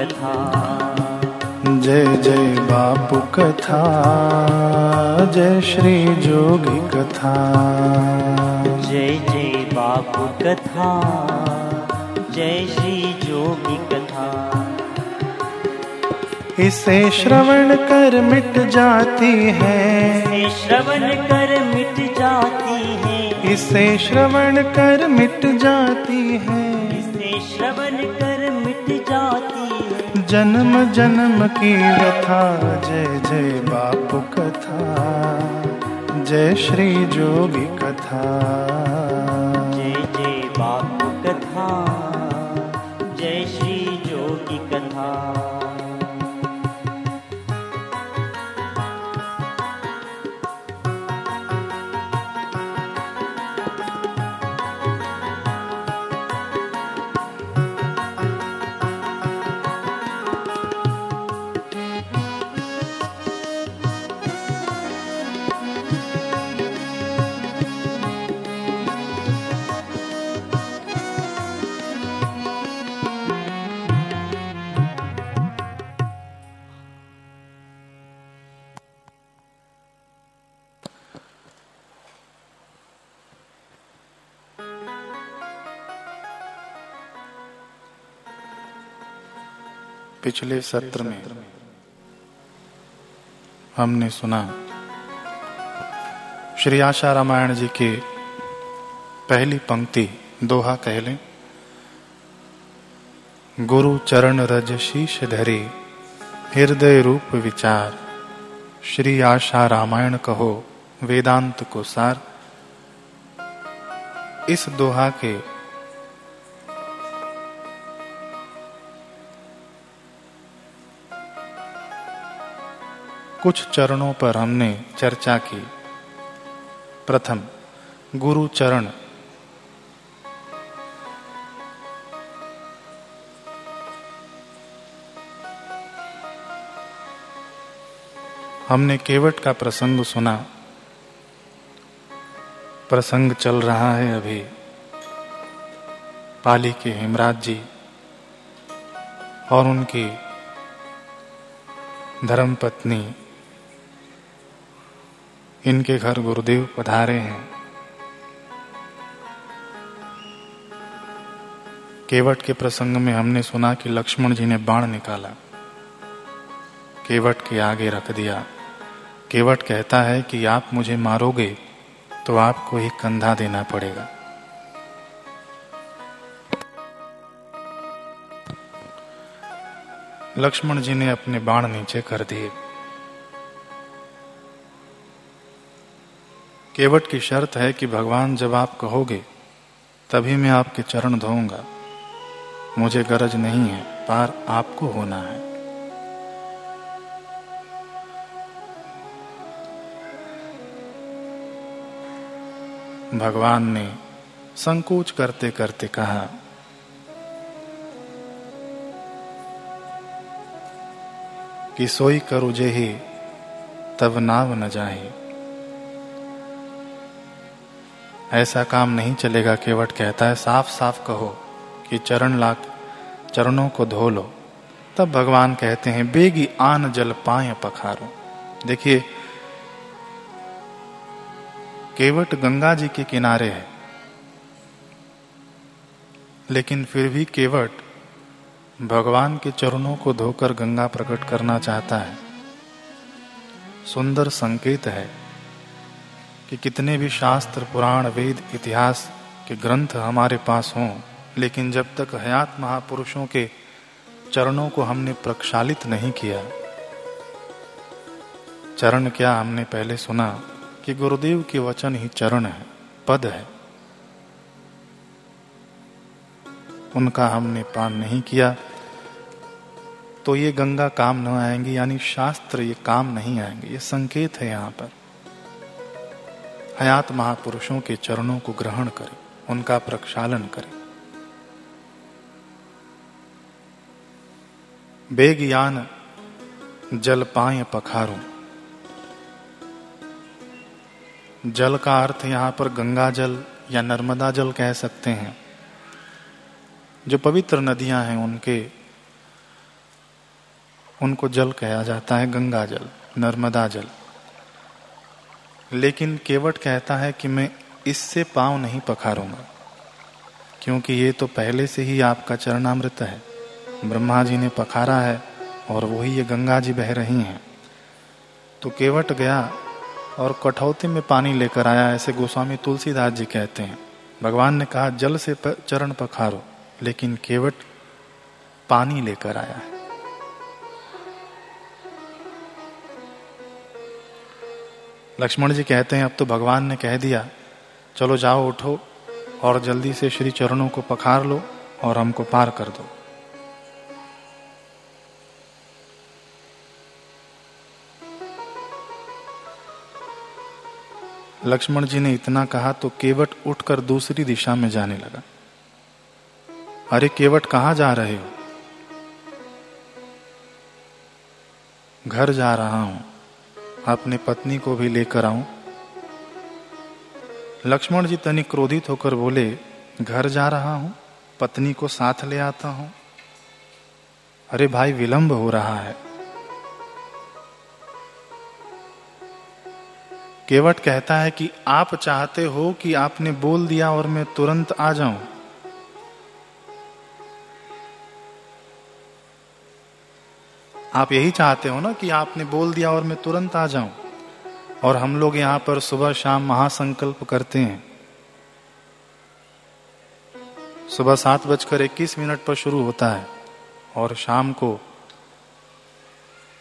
कथा। जय जय बापू कथा जय श्री जोगी कथा। जय जय बापू कथा जय श्री जोगी कथा। इसे श्रवण कर मिट जाती है। इसे श्रवण कर मिट जाती है। इसे श्रवण कर मिट जाती है। इसे श्रवण जन्म जन्म की कथा जय जय बाप कथा जय श्री जोगी कथा। पिछले सत्र में हमने सुना, श्री आशा रामायण जी के पहली पंक्ति दोहा कह लें, गुरु चरण रज शीश धरे, हृदय रूप विचार, श्री आशा रामायण कहो, वेदांत को सार। इस दोहा के कुछ चरणों पर हमने चर्चा की। प्रथम, गुरु चरण। हमने केवट का प्रसंग सुना। प्रसंग चल रहा है अभी। पाली के हेमराज जी और उनकी धर्म पत्नी इनके घर गुरुदेव पधारे हैं। केवट के प्रसंग में हमने सुना कि लक्ष्मण जी ने बाण निकाला। केवट के आगे रख दिया। केवट कहता है कि आप मुझे मारोगे तो आपको ही कंधा देना पड़ेगा। लक्ष्मण जी ने अपने बाण नीचे कर दिए। केवट की शर्त है कि भगवान जब आप कहोगे, तभी मैं आपके चरण धोऊँगा। मुझे गरज नहीं है, पार आपको होना है। भगवान ने संकोच करते करते कहा, कि सोई करू जेही तब नाव न जाहे। ऐसा काम नहीं चलेगा केवट कहता है साफ़ साफ़ कहो कि चरण लाख, चरणों को धो लो। तब भगवान कहते हैं, बेगी आन जल पाए पखारो। देखिए, केवट गंगा जी के किनारे है, लेकिन फिर भी केवट भगवान के चरणों को धोकर गंगा प्रकट करना चाहता है। सुंदर संकेत है। कि कितने भी शास्त्र, पुराण, वेद, इतिहास के ग्रंथ हमारे पास हों, लेकिन जब तक हयात महापुरुषों के चरणों को हमने प्रक्षालित नहीं किया, चरण क्या हमने पहले सुना कि गुरुदेव के वचन ही चरण है, पद है? उनका हमने पान नहीं किया तो ये गंगा काम न आएँगे, यानी शास्त्र ये काम नहीं आएँगे, ये संकेत है यहाँ पर। हयात महापुरुषों के चरणों को ग्रहण करें, उनका प्रक्षालन करें। बेगयान जल पाए पखारो। जल का अर्थ यहाँ पर गंगा जल या नर्मदा जल कह सकते हैं। जो पवित्र नदियाँ हैं, उनके, उनको जल कहा जाता है गंगा जल, नर्मदा जल। लेकिन केवट कहता है कि मैं इससे पाँव नहीं पखारूँगा, क्योंकि ये तो पहले से ही आपका चरणामृत है। ब्रह्मा जी ने पखारा है और वही ये गंगा जी बह रही हैं। तो केवट गया और कठौती में पानी लेकर आया, ऐसे गोस्वामी तुलसीदास जी कहते हैं। भगवान ने कहा, जल से चरण पखारो, लेकिन केवट पानी लेकर आया है। लक्ष्मण जी कहते हैं, अब तो भगवान ने कह दिया, चलो जाओ, उठो और जल्दी से श्री चरणों को पखार लो और हमको पार कर दो। लक्ष्मण जी ने इतना कहा तो केवट उठकर दूसरी दिशा में जाने लगा। अरे केवट, कहाँ जा रहे हो? घर जा रहा हूँ। अपनी पत्नी को भी लेकर आऊँ। लक्ष्मण जी तनिक क्रोधित होकर बोले, घर जा रहा हूँ, पत्नी को साथ ले आता हूँ। अरे भाई, विलंब हो रहा है। केवट कहता है कि आप चाहते हो कि आपने बोल दिया और मैं तुरंत आ जाऊँ। आप यही चाहते हो ना कि आपने बोल दिया और मैं तुरंत आ जाऊँ? और हम लोग यहाँ पर सुबह शाम महासंकल्प करते हैं। सुबह सात बजकर इक्कीस मिनट पर शुरू होता है और शाम को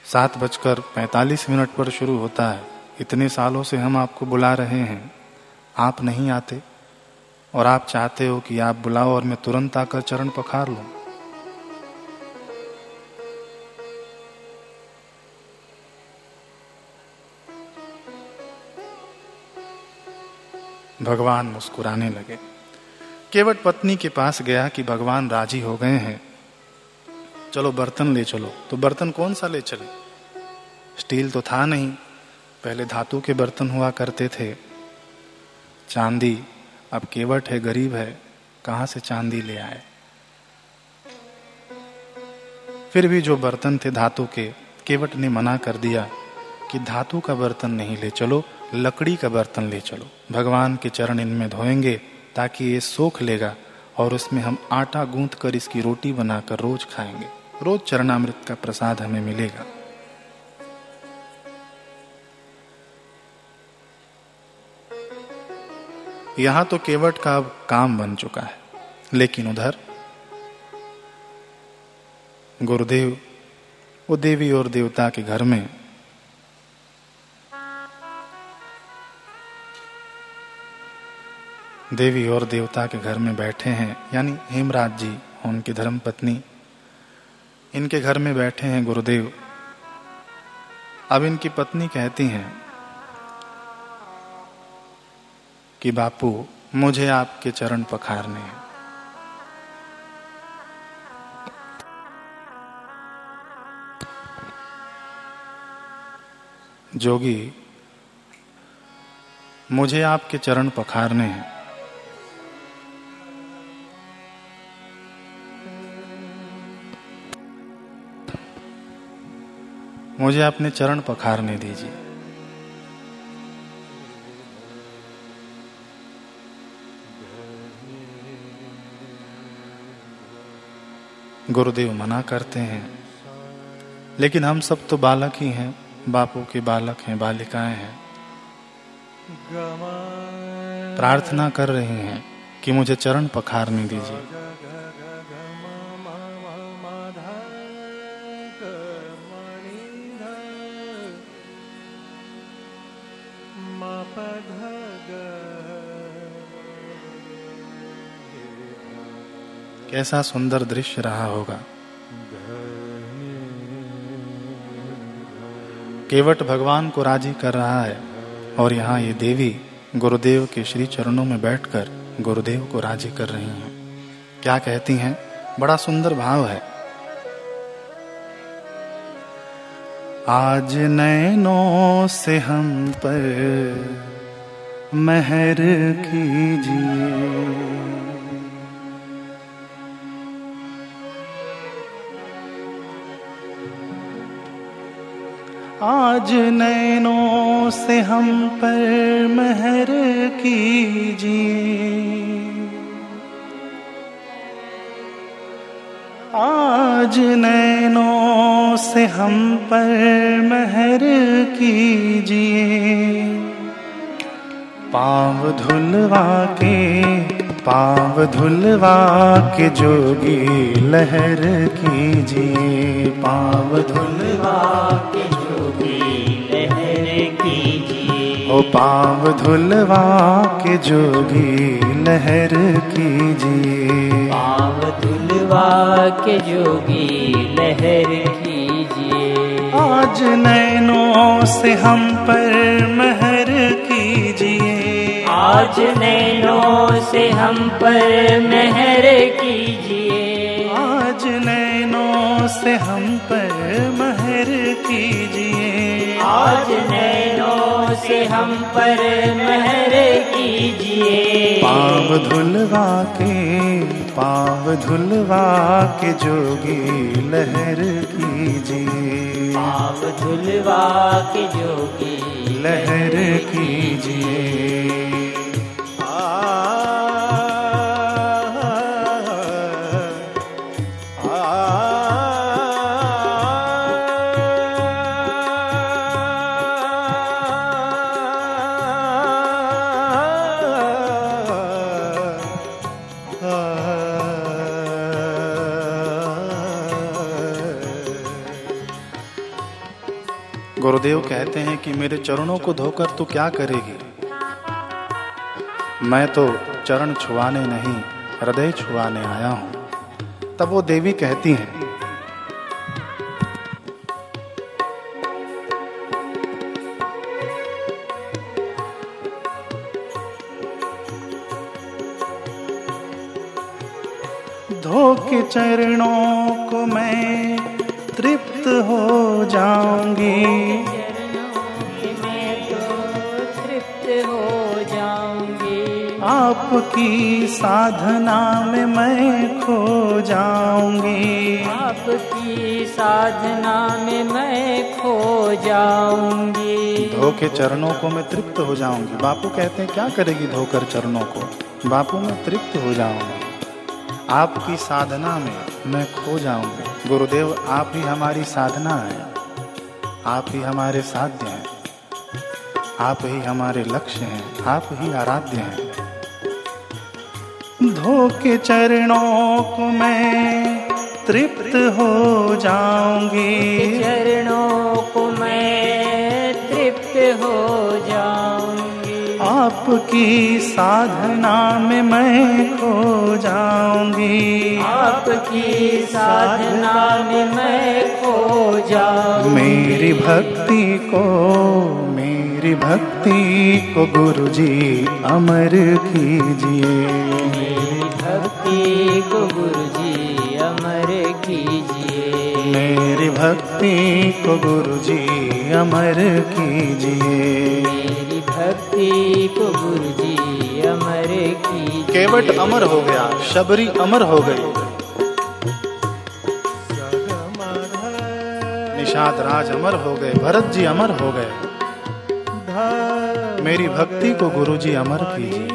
सात बजकर पैतालीस मिनट पर शुरू होता है। इतने सालों से हम आपको बुला रहे हैं। आप नहीं आते और आप चाहते हो कि आप बुलाओ और मैं तुरंत आकर चरण पखार लूँ। भगवान मुस्कुराने लगे। केवट पत्नी के पास गया कि भगवान राज़ी हो गए हैं। चलो बर्तन ले चलो। तो बर्तन कौन सा ले चले? स्टील तो था नहीं। पहले धातु के बर्तन हुआ करते थे। चांदी, अब केवट है, गरीब है। कहाँ से चांदी ले आए? फिर भी जो बर्तन थे धातु के, केवट ने मना कर दिया कि धातु का बर्तन नहीं ले चलो। लकड़ी का बर्तन ले चलो। भगवान के चरण इनमें धोएँगे ताकि ये सोख लेगा और उसमें हम आटा गूंथ कर इसकी रोटी बनाकर रोज खाएँगे। रोज चरणामृत का प्रसाद हमें मिलेगा। यहाँ तो केवट का अब काम बन चुका है, लेकिन उधर गुरुदेव, वो देवी और देवता के घर में देवी और देवता के घर में बैठे हैं, यानी हेमराज जी, उनकी धर्म पत्नी इनके घर में बैठे हैं गुरुदेव। अब इनकी पत्नी कहती हैं कि, बापू, मुझे आपके चरण पखारने हैं। जोगी, मुझे आपके चरण पखारने हैं। मुझे अपने चरण पखारने दीजिए। गुरुदेव मना करते हैं, लेकिन हम सब तो बालक ही हैं, बापू के बालक हैं, बालिकाएँ हैं। प्रार्थना कर रहे हैं कि मुझे चरण पखारने दीजिए। कैसा सुंदर दृश्य रहा होगा। केवट भगवान को राज़ी कर रहा है और यहाँ ये देवी गुरुदेव के श्री चरणों में बैठकर गुरुदेव को राज़ी कर रही हैं। क्या कहती हैं? बड़ा सुंदर भाव है। आज नैनों से हम पर महर कीजिए। आज नैनों से हम पर महर कीजिए। आज नैनों से हम पर महर कीजिए। पाव धुलवा के, पाव धुलवा के जोगी लहर कीजिए। पाव धुलवा ओ पाव धुलवा के जोगी लहर कीजिए। पाव धुलवा के जोगी लहर कीजिए। आज नैनों से हम पर महर कीजिए। आज नैनों से हम पर महर कीजिए। से हम पर महर कीजिए। आज नैनों से हम पर महर कीजिए। पाव धुलवा के पाव धुलवा के जोगी लहर कीजिए। पाव धुलवा के जोगी लहर कीजिए। गुरुदेव कहते हैं कि मेरे चरणों को धोकर तू क्या करेगी? मैं तो चरण छुआने नहीं, हृदय छुआने आया हूँ। तब वो देवी कहती हैं, धो के आपकी साधना में मैं खो जाऊँगी। आपकी साधना में मैं खो जाऊँगी। धो के चरणों को मैं तृप्त हो जाऊँगी। बापू कहते हैं क्या करेगी धोकर चरणों को? बापू मैं तृप्त हो जाऊँगी। आपकी साधना में मैं खो जाऊँगी। गुरुदेव आप ही हमारी साधना है। आप ही हमारे साध्य हैं। आप ही हमारे लक्ष्य हैं। आप ही आराध्य हैं। धो के चरणों को मैं तृप्त हो जाऊँगी। चरणों को मैं तृप्त हो जाऊँगी। आपकी साधना में मैं खो जाऊँगी। आपकी साधना में मैं खो जाऊँगी। मेरी भक्ति को मेरी भक्ति को गुरु जी अमर कीजिए। मेरी भक्ति को गुरु जी अमर कीजिए। मेरी भक्ति को गुरु जी अमर कीजिए। मेरी भक्ति को गुरु जी अमर कीजिए। केवट अमर हो गया शबरी अमर हो गई। निषाद राज अमर हो गए भरत जी अमर हो गए। मेरी भक्ति को गुरु जी अमर कीजिए।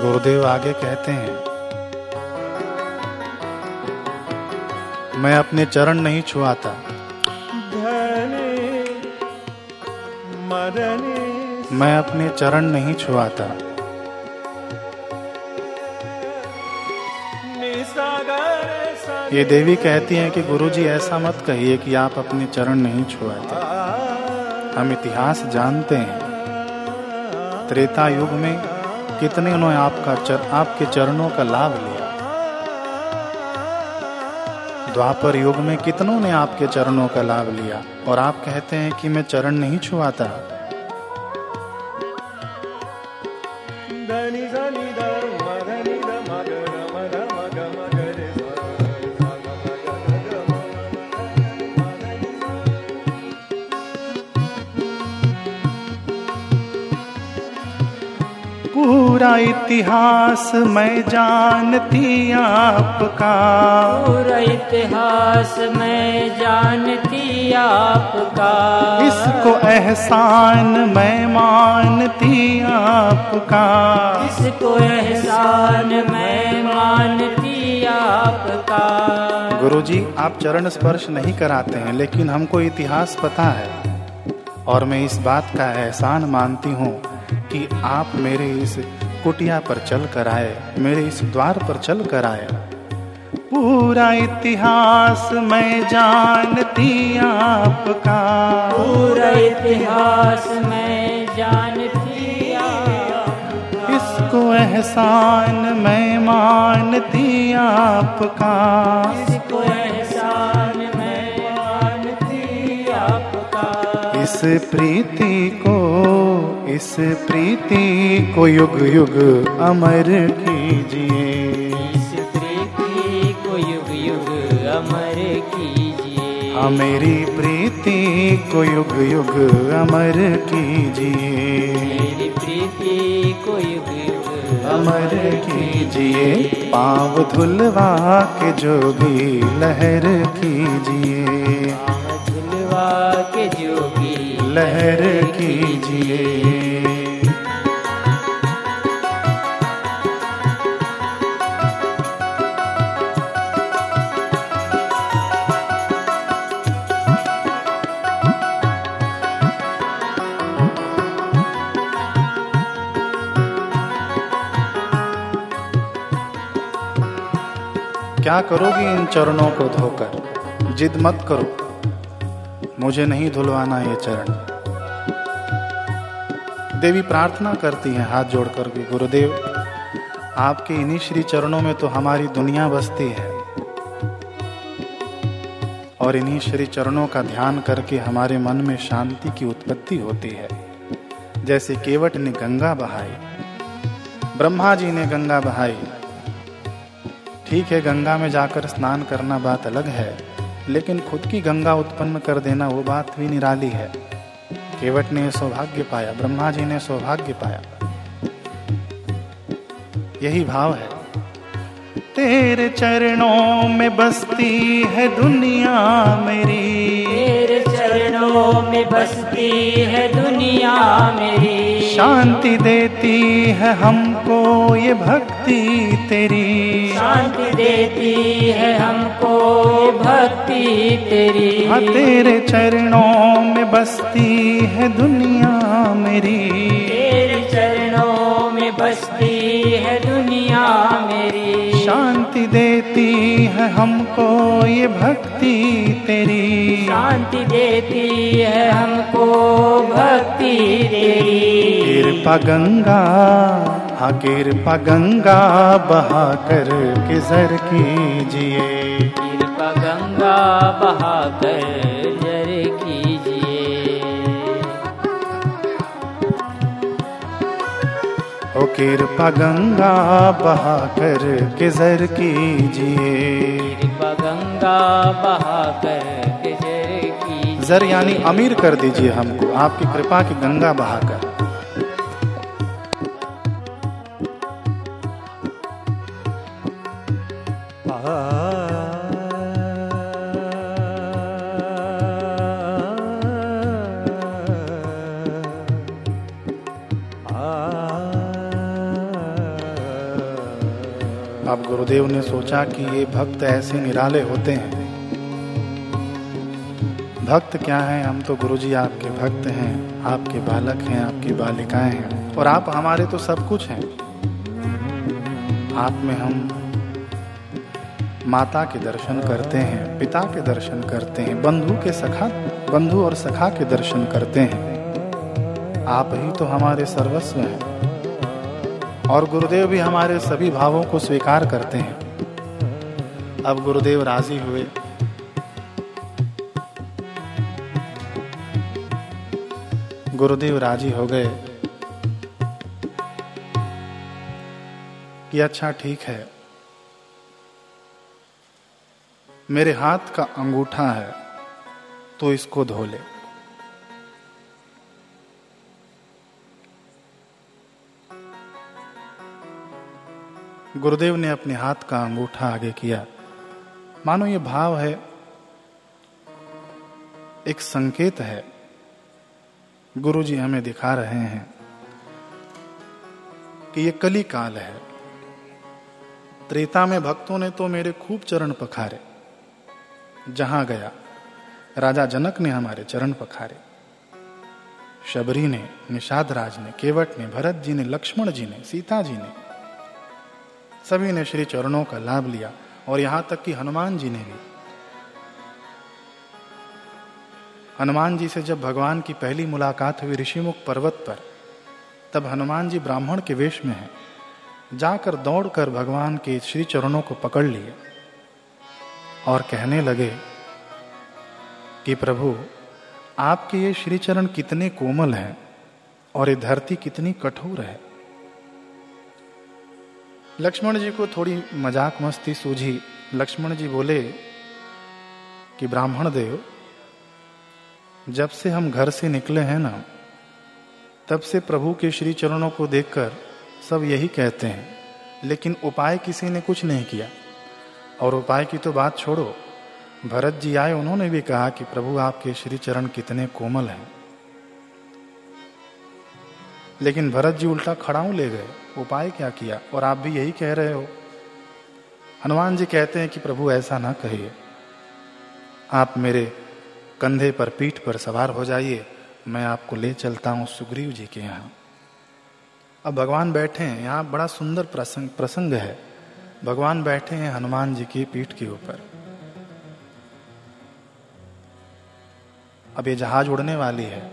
गुरुदेव आगे कहते हैं, मैं अपने चरण नहीं छुआता। मैं अपने चरण नहीं छुआता। ये देवी कहती हैं कि गुरुजी ऐसा मत कहिए कि आप अपने चरण नहीं छुआते। हम इतिहास जानते हैं। त्रेता युग में कितने उन्होंने आपका चर, आपके चरणों का लाभ लिया। द्वापर युग में कितनों ने आपके चरणों का लाभ लिया? और आप कहते हैं कि मैं चरण नहीं छुआता। पूरा इतिहास मैं जानती आपका। पूरा इतिहास मैं जानती आपका। इसको एहसान मैं मानती आपका। इसको एहसान मैं मानती आपका। गुरुजी आप चरण स्पर्श नहीं कराते हैं लेकिन हमको इतिहास पता है। और मैं इस बात का एहसान मानती हूँ कि आप मेरे इस कुटिया पर चल कर आए मेरे इस द्वार पर चल कर आए। पूरा इतिहास मैं जानती आपका। पूरा इतिहास मैं जानती आपका। इसको एहसान मैं मानती आपका। इसको एहसान मैं मानती आपका। इस प्रीति को इस प्रीति को युग युग अमर कीजिए। मेरी प्रीति को युग युग अमर कीजिए। मेरी प्रीति को युग युग अमर कीजिए। पाव धुलवा के जो भी लहर कीजिए। धुलवा के जो भी लहर करोगी इन चरणों को धोकर। जिद मत करो। मुझे नहीं धुलवाना ये चरण। देवी प्रार्थना करती हैं हाथ जोड़कर कि गुरुदेव, आपके इन्हीं श्री चरणों में तो हमारी दुनिया बसती है। और इन्हीं श्री चरणों का ध्यान करके हमारे मन में शांति की उत्पत्ति होती है। जैसे केवट ने गंगा बहाई, ब्रह्मा जी ने गंगा बहाई ठीक है गंगा में जाकर स्नान करना बात अलग है लेकिन खुद की गंगा उत्पन्न कर देना वो बात भी निराली है। केवट ने सौभाग्य पाया ब्रह्मा जी ने सौभाग्य पाया। यही भाव है। तेरे चरणों में बसती है दुनिया मेरी। तेरे चरणों में बसती है दुनिया मेरी। शांति देती है हमको ये भक्ति तेरी। शांति देती है हमको भक्ति तेरी। हाँ तेरे चरणों में बसती है दुनिया मेरी। तेरे चरणों में बसती है दुनिया मेरी। शांति देती है हमको ये भक्ति तेरी। शांति देती है हमको भक्ति तेरी। कृपा गंगा हाँ कृपा गंगा बहा कर किजर कीजिए। कृपा गंगा बहाकर जर कीजिए। ओ कृपा गंगा बहा कर किजर कीजिए। कृपा गंगा बहाकर जर कीजिए। जर यानी अमीर कर दीजिए हमको आपकी कृपा की गंगा बहाकर। अब गुरुदेव ने सोचा कि ये भक्त ऐसे निराले होते हैं। भक्त क्या है? हम तो गुरुजी आपके भक्त हैं, आपके बालक हैं, आपकी बालिकाएँ हैं, और आप हमारे तो सब कुछ हैं। आप में हम माता के दर्शन करते हैं, पिता के दर्शन करते हैं, बंधु के सखा, बंधु और सखा के दर्शन करते हैं। आप ही तो हमारे सर्वस्व हैं। और गुरुदेव भी हमारे सभी भावों को स्वीकार करते हैं। अब गुरुदेव राज़ी हुए। गुरुदेव राज़ी हो गए कि अच्छा ठीक है। मेरे हाथ का अंगूठा है तो इसको धो ले। गुरुदेव ने अपने हाथ का अंगूठा आगे किया। मानो ये भाव है, एक संकेत है। गुरु जी हमें दिखा रहे हैं कि ये कली काल है। त्रेता में भक्तों ने तो मेरे खूब चरण पखारे। जहाँ गया, राजा जनक ने हमारे चरण पखारे। शबरी ने, निषाद राज ने, केवट ने, भरत जी ने, लक्ष्मण जी ने, सीता जी ने सभी ने श्री चरणों का लाभ लिया और यहाँ तक कि हनुमान जी ने भी। हनुमान जी से जब भगवान की पहली मुलाकात हुई ऋषिमुख पर्वत पर, तब हनुमान जी ब्राह्मण के वेश में हैं। जाकर दौड़कर भगवान के श्री चरणों को पकड़ लिए और कहने लगे कि प्रभु, आपके ये श्री चरण कितने कोमल हैं और ये धरती कितनी कठोर है। लक्ष्मण जी को थोड़ी मज़ाक मस्ती सूझी। लक्ष्मण जी बोले कि ब्राह्मण देव, जब से हम घर से निकले हैं ना, तब से प्रभु के श्री चरणों को देखकर सब यही कहते हैं। लेकिन उपाय किसी ने कुछ नहीं किया। और उपाय की तो बात छोड़ो। भरत जी आए, उन्होंने भी कहा कि प्रभु आपके श्री चरण कितने कोमल हैं। लेकिन भरत जी उल्टा खड़ाऊ ले गए। उपाय क्या किया? और आप भी यही कह रहे हो? हनुमान जी कहते हैं कि प्रभु ऐसा ना कहिए। आप मेरे कंधे पर पीठ पर सवार हो जाइए, मैं आपको ले चलता हूँ सुग्रीव जी के यहाँ। अब भगवान बैठे हैं, यहाँ बड़ा सुंदर प्रसंग प्रसंग है। भगवान बैठे हैं हनुमान जी की पीठ के ऊपर। अब ये जहाज़ उड़ने वाली है।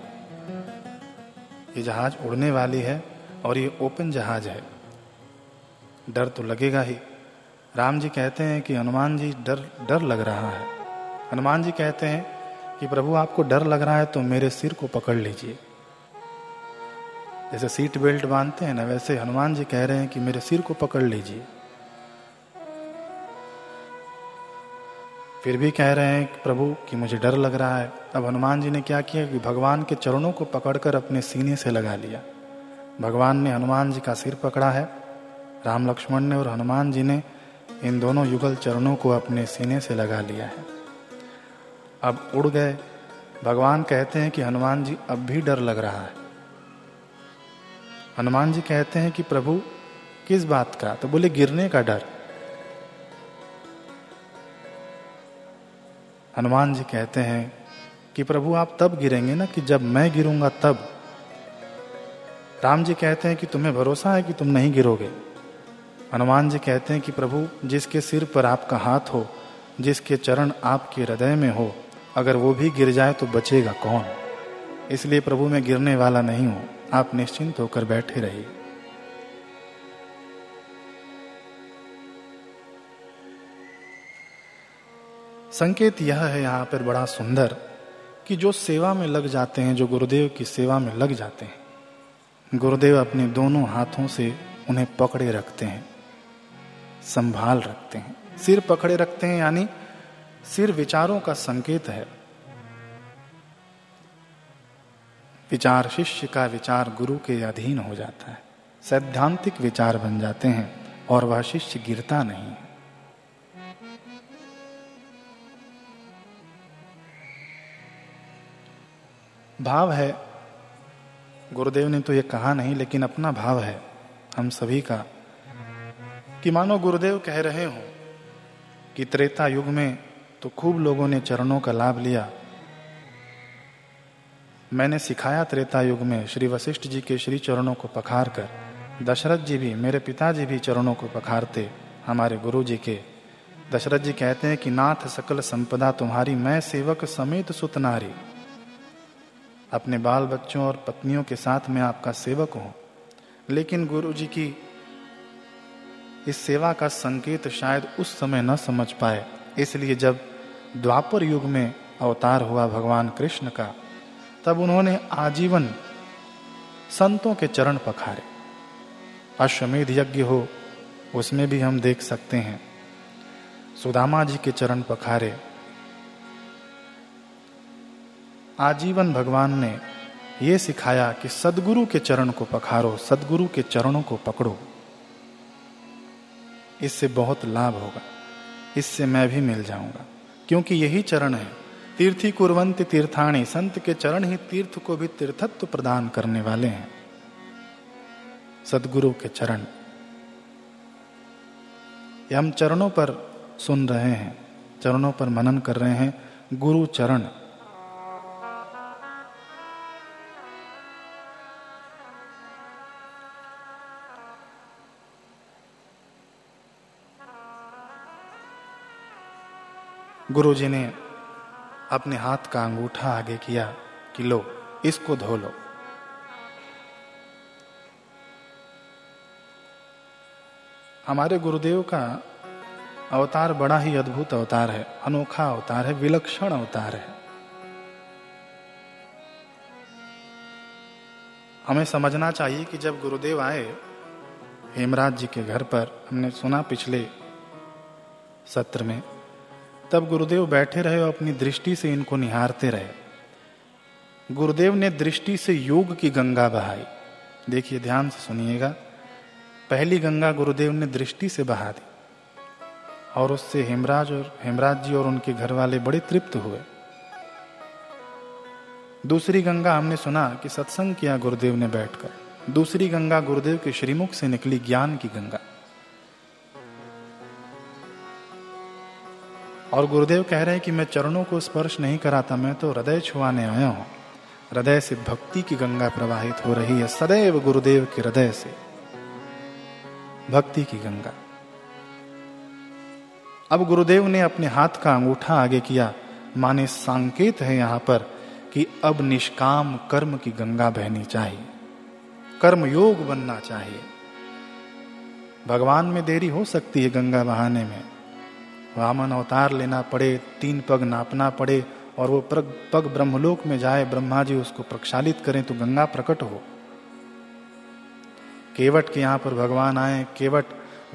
ये जहाज़ उड़ने वाली है। और ये ओपन जहाज़ है। डर तो लगेगा ही। राम जी कहते हैं कि हनुमान जी, डर डर लग रहा है। हनुमान जी कहते हैं कि प्रभु, आपको डर लग रहा है तो मेरे सिर को पकड़ लीजिए। जैसे सीट बेल्ट बांधते हैं ना, वैसे हनुमान जी कह रहे हैं कि मेरे सिर को पकड़ लीजिए। फिर भी कह रहे हैं कि प्रभु, कि मुझे डर लग रहा है। अब हनुमान जी ने क्या किया कि भगवान के चरणों को पकड़कर अपने सीने से लगा लिया। भगवान ने हनुमान जी का सिर पकड़ा है। राम लक्ष्मण ने और हनुमान जी ने इन दोनों युगल चरणों को अपने सीने से लगा लिया है। अब उड़ गए। भगवान कहते हैं कि हनुमान जी अब भी डर लग रहा है। हनुमान जी कहते हैं कि प्रभु, किस बात का? तो बोले, गिरने का डर। हनुमान जी कहते हैं कि प्रभु, आप तब गिरेंगे ना कि जब मैं गिरूँगा तब? राम जी कहते हैं कि तुम्हें भरोसा है कि तुम नहीं गिरोगे। हनुमान जी कहते हैं कि प्रभु, जिसके सिर पर आपका हाथ हो, जिसके चरण आपके हृदय में हो, अगर वो भी गिर जाए तो बचेगा कौन? इसलिए प्रभु, मैं गिरने वाला नहीं हूँ। आप निश्चिंत होकर बैठे रहिए। संकेत यह है यहाँ पर बड़ा सुंदर कि जो सेवा में लग जाते हैं, जो गुरुदेव की सेवा में लग जाते हैं गुरुदेव अपने दोनों हाथों से उन्हें पकड़े रखते हैं, संभाल रखते हैं। सिर पकड़े रखते हैं, यानी सिर विचारों का संकेत है। विचार शिष्य का विचार गुरु के अधीन हो जाता है। सैद्धांतिक विचार बन जाते हैं और वह शिष्य गिरता नहीं भाव है गुरुदेव ने तो यह कहा नहीं, लेकिन अपना भाव है, हम सभी का, कि मानो गुरुदेव कह रहे हो कि त्रेता युग में तो खूब लोगों ने चरणों का लाभ लिया। मैंने सिखाया त्रेता युग में, श्री वशिष्ठ जी के श्री चरणों को पखार कर, दशरथ जी भी, मेरे पिताजी भी चरणों को पखारते, हमारे गुरु जी के। दशरथ जी कहते हैं कि नाथ सकल संपदा तुम्हारी, मैं सेवक समेत सुत नारी। अपने बाल बच्चों और पत्नियों के साथ मैं आपका सेवक हूँ। लेकिन गुरु जी की इस सेवा का संकेत शायद उस समय न समझ पाए। इसलिए जब द्वापर युग में अवतार हुआ भगवान कृष्ण का, तब उन्होंने आजीवन संतों के चरण पखारे। अश्वमेध यज्ञ हो, उसमें भी हम देख सकते हैं। सुदामा जी के चरण पखारे आजीवन भगवान ने यह सिखाया कि सदगुरु के चरण को पखारो, सदगुरु के चरणों को पकड़ो। इससे बहुत लाभ होगा। इससे मैं भी मिल जाऊँगा। क्योंकि यही चरण है। तीर्थी कुरवंत तीर्थाणी, संत के चरण ही तीर्थ को भी तीर्थत्व प्रदान करने वाले हैं। सदगुरु के चरण। ये हम चरणों पर सुन रहे हैं। चरणों पर मनन कर रहे हैं। गुरु चरण। गुरु जी ने अपने हाथ का अंगूठा आगे किया कि लो, इसको धो लो। हमारे गुरुदेव का अवतार बड़ा ही अद्भुत अवतार है, अनोखा अवतार है, विलक्षण अवतार है। हमें समझना चाहिए कि जब गुरुदेव आए, हेमराज जी के घर पर हमने सुना पिछले सत्र में तब गुरुदेव बैठे रहे और अपनी दृष्टि से इनको निहारते रहे। गुरुदेव ने दृष्टि से योग की गंगा बहाई। देखिए, ध्यान से सुनिएगा। पहली गंगा गुरुदेव ने दृष्टि से बहा दी। और उससे हेमराज और हेमराज जी और उनके घर वाले बड़े तृप्त हुए। दूसरी गंगा हमने सुना कि सत्संग किया गुरुदेव ने बैठकर। दूसरी गंगा गुरुदेव के श्रीमुख से निकली ज्ञान की गंगा। और गुरुदेव कह रहे हैं कि मैं चरणों को स्पर्श नहीं कराता, मैं तो हृदय छुआने आया हूँ। हृदय से भक्ति की गंगा प्रवाहित हो रही है, सदैव गुरुदेव के हृदय से। भक्ति की गंगा। अब गुरुदेव ने अपने हाथ का अंगूठा आगे किया। माने संकेत है यहाँ पर कि अब निष्काम कर्म की गंगा बहनी चाहिए। कर्म योग बनना चाहिए। भगवान में देरी हो सकती है गंगा बहाने में। वामन अवतार लेना पड़े, तीन पग नापना पड़े, और वो पग पग ब्रह्मलोक में जाए ब्रह्मा जी उसको प्रक्षालित करें तो गंगा प्रकट हो। केवट के यहाँ पर भगवान आए, केवट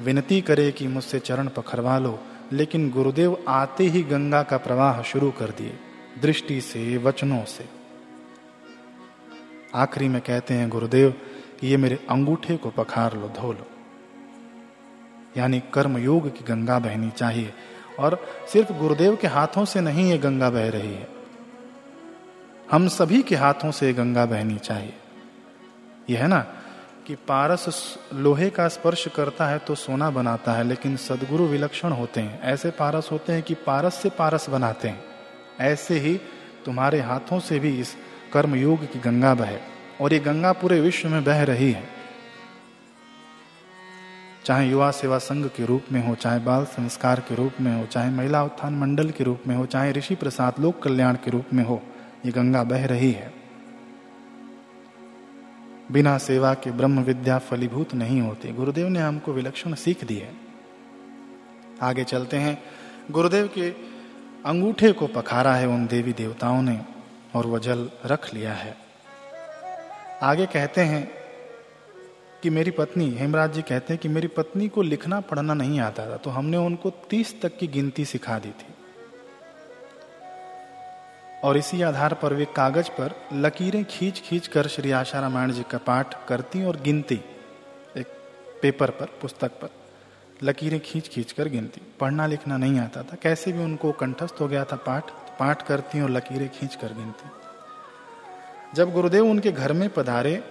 विनती करे कि मुझसे चरण पखरवा लो, लेकिन गुरुदेव आते ही गंगा का प्रवाह शुरू कर दिए, दृष्टि से, वचनों से। आखिरी में कहते हैं, गुरुदेव ये मेरे अंगूठे को पखार लो, धो लो। यानी कर्म योग की गंगा बहनी चाहिए और सिर्फ़ गुरुदेव के हाथों से नहीं ये गंगा बह रही है। हम सभी के हाथों से गंगा बहनी चाहिए। यह है ना कि पारस लोहे का स्पर्श करता है तो सोना बनाता है, लेकिन सदगुरु विलक्षण होते हैं। ऐसे पारस होते हैं कि पारस से पारस बनाते हैं। ऐसे ही तुम्हारे हाथों से भी इस कर्म योग की गंगा बहे। और ये गंगा पूरे विश्व में बह रही है। चाहे युवा सेवा संघ के रूप में हो, चाहे बाल संस्कार के रूप में हो, चाहे महिला उत्थान मंडल के रूप में हो, चाहे ऋषि प्रसाद लोक कल्याण के रूप में हो, ये गंगा बह रही है। बिना सेवा के ब्रह्म विद्या फलीभूत नहीं होती। गुरुदेव ने हमको विलक्षण सीख दी है। आगे चलते हैं। गुरुदेव के अंगूठे को पखारा है उन देवी देवताओं ने, और वह जल रख लिया है। आगे कहते हैं कि मेरी पत्नी, हेमराज जी कहते हैं कि मेरी पत्नी को लिखना, पढ़ना नहीं आता था तो हमने उनको तीस तक की गिनती सिखा दी थी। और इसी आधार पर वे कागज़ पर लकीरें खींच खींच कर श्री आशा रामायण जी का पाठ करती और गिनती, एक पेपर पर, पुस्तक पर, लकीरें खींच खींच कर गिनती। पढ़ना, लिखना नहीं आता था। कैसे भी उनको कंठस्थ हो गया था पाठ पाठ करती और लकीरें खींच कर गिनती। जब गुरुदेव उनके घर में पधारे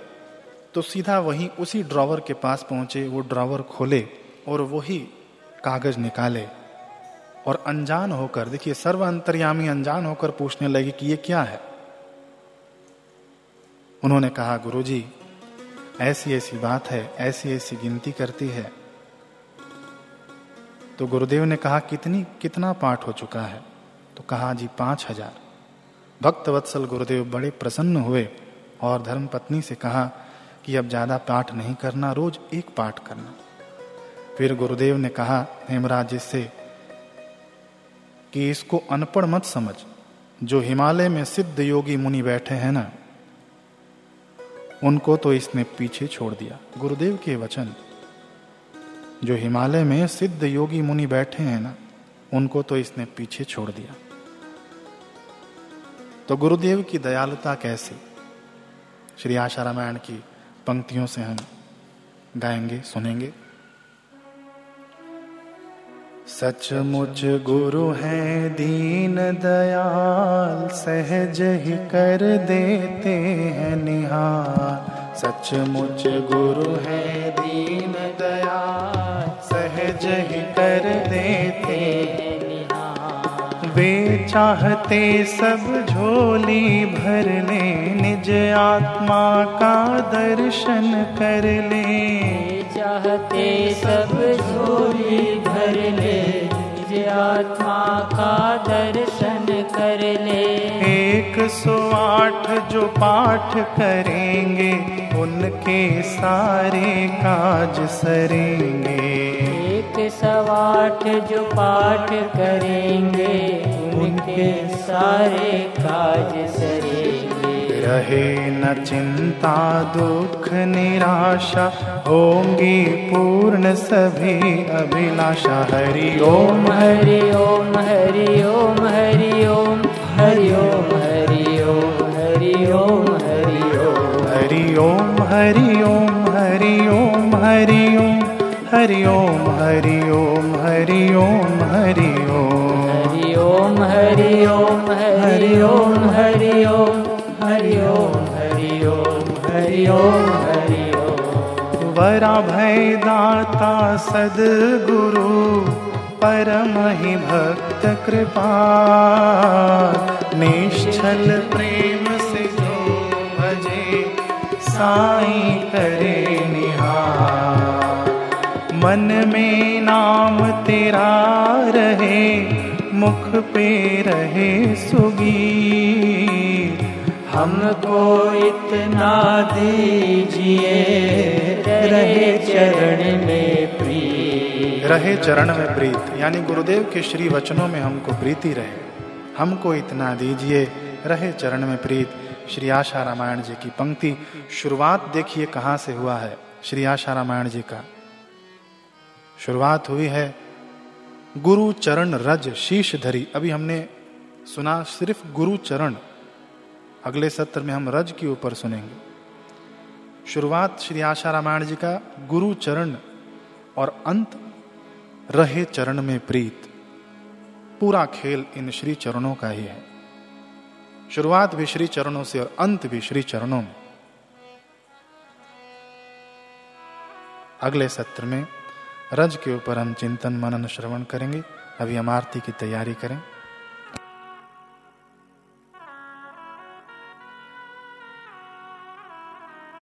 तो सीधा वहीं उसी ड्रावर के पास पहुँचे, वो ड्रावर खोले और वही कागज़ निकाले। और अनजान होकर, देखिए सर्व अंतर्यामी अनजान होकर पूछने लगे कि ये क्या है? उन्होंने कहा, गुरुजी, ऐसी ऐसी बात है, ऐसी ऐसी गिनती करती है। तो गुरुदेव ने कहा, कितनी, कितना पाठ हो चुका है? तो कहा, जी, पाँच हज़ार। भक्त वत्सल गुरुदेव बड़े प्रसन्न हुए और धर्म पत्नी से कहा कि अब ज़्यादा पाठ नहीं करना, रोज एक पाठ करना। फिर गुरुदेव ने कहा, हेमराज से कि इसको अनपढ़ मत समझ। जो हिमालय में सिद्ध योगी मुनि बैठे हैं ना, उनको तो इसने पीछे छोड़ दिया। गुरुदेव के वचन, जो हिमालय में सिद्ध योगी मुनि बैठे हैं ना, उनको तो इसने पीछे छोड़ दिया। तो गुरुदेव की दयालुता कैसे? श्री आशा रामायण की पंक्तियों से हम गाएँगे, सुनेंगे। सचमुच गुरु है दीन दयाल, सहज ही कर देते हैं निहाल। सचमुच गुरु है दीन दयाल, सहज ही कर देते वे चाहते सब झोली भर ले निज आत्मा का दर्शन कर ले। चाहते सब झोली भर ले निज आत्मा का दर्शन कर ले। एक सौ आठ जो पाठ करेंगे उनके सारे काज सरेंगे। एक सवाठ जो पाठ करेंगे उनके सारे काज सरेंगे रहे न चिंता दुख निराशा होंगी पूर्ण सभी अभिलाषा हरि ओम हरि ओम हरि ओम हरि ओम हरि ओम हरि ओम हरि ओम हरि ओम हरि ओम हरि ओम हरि ओम हरि ओम हरि ओम हरि ओम हरि ओम हरि ओम हरि ओम हरि ओम हरि ओम हरि ओम हरि ओम हरि ओम हरि ओम। वरा भय दाता सदगुरु, परम ही भक्त कृपा। निश्चल प्रेम से जो भजे, साई करे निहार। मन में नाम तेरा रहे मुख पे रहे सुगी हमको इतना दीजिए, रहे चरण में प्रिय रहे चरण में प्रीत, यानी गुरुदेव के श्री वचनों में हमको प्रीति रहे। हमको इतना दीजिए, रहे चरण में प्रीत। श्री आशा रामायण जी की पंक्ति, शुरुआत देखिए कहाँ से हुआ है। श्री आशा रामायण जी का। शुरुआत हुई है गुरु चरण रज शीश धरी। अभी हमने सुना सिर्फ़ गुरु चरण। अगले सत्र में हम रज के ऊपर सुनेंगे। शुरुआत श्री आशा रामायण जी का, गुरु चरण और अंत रहे चरण में प्रीत। पूरा खेल इन श्री चरणों का ही है। शुरुआत भी श्री चरणों से और अंत भी श्री चरणों में। अगले सत्र में रज के ऊपर हम चिंतन मनन श्रवण करेंगे। अभी हम आरती की तैयारी करें।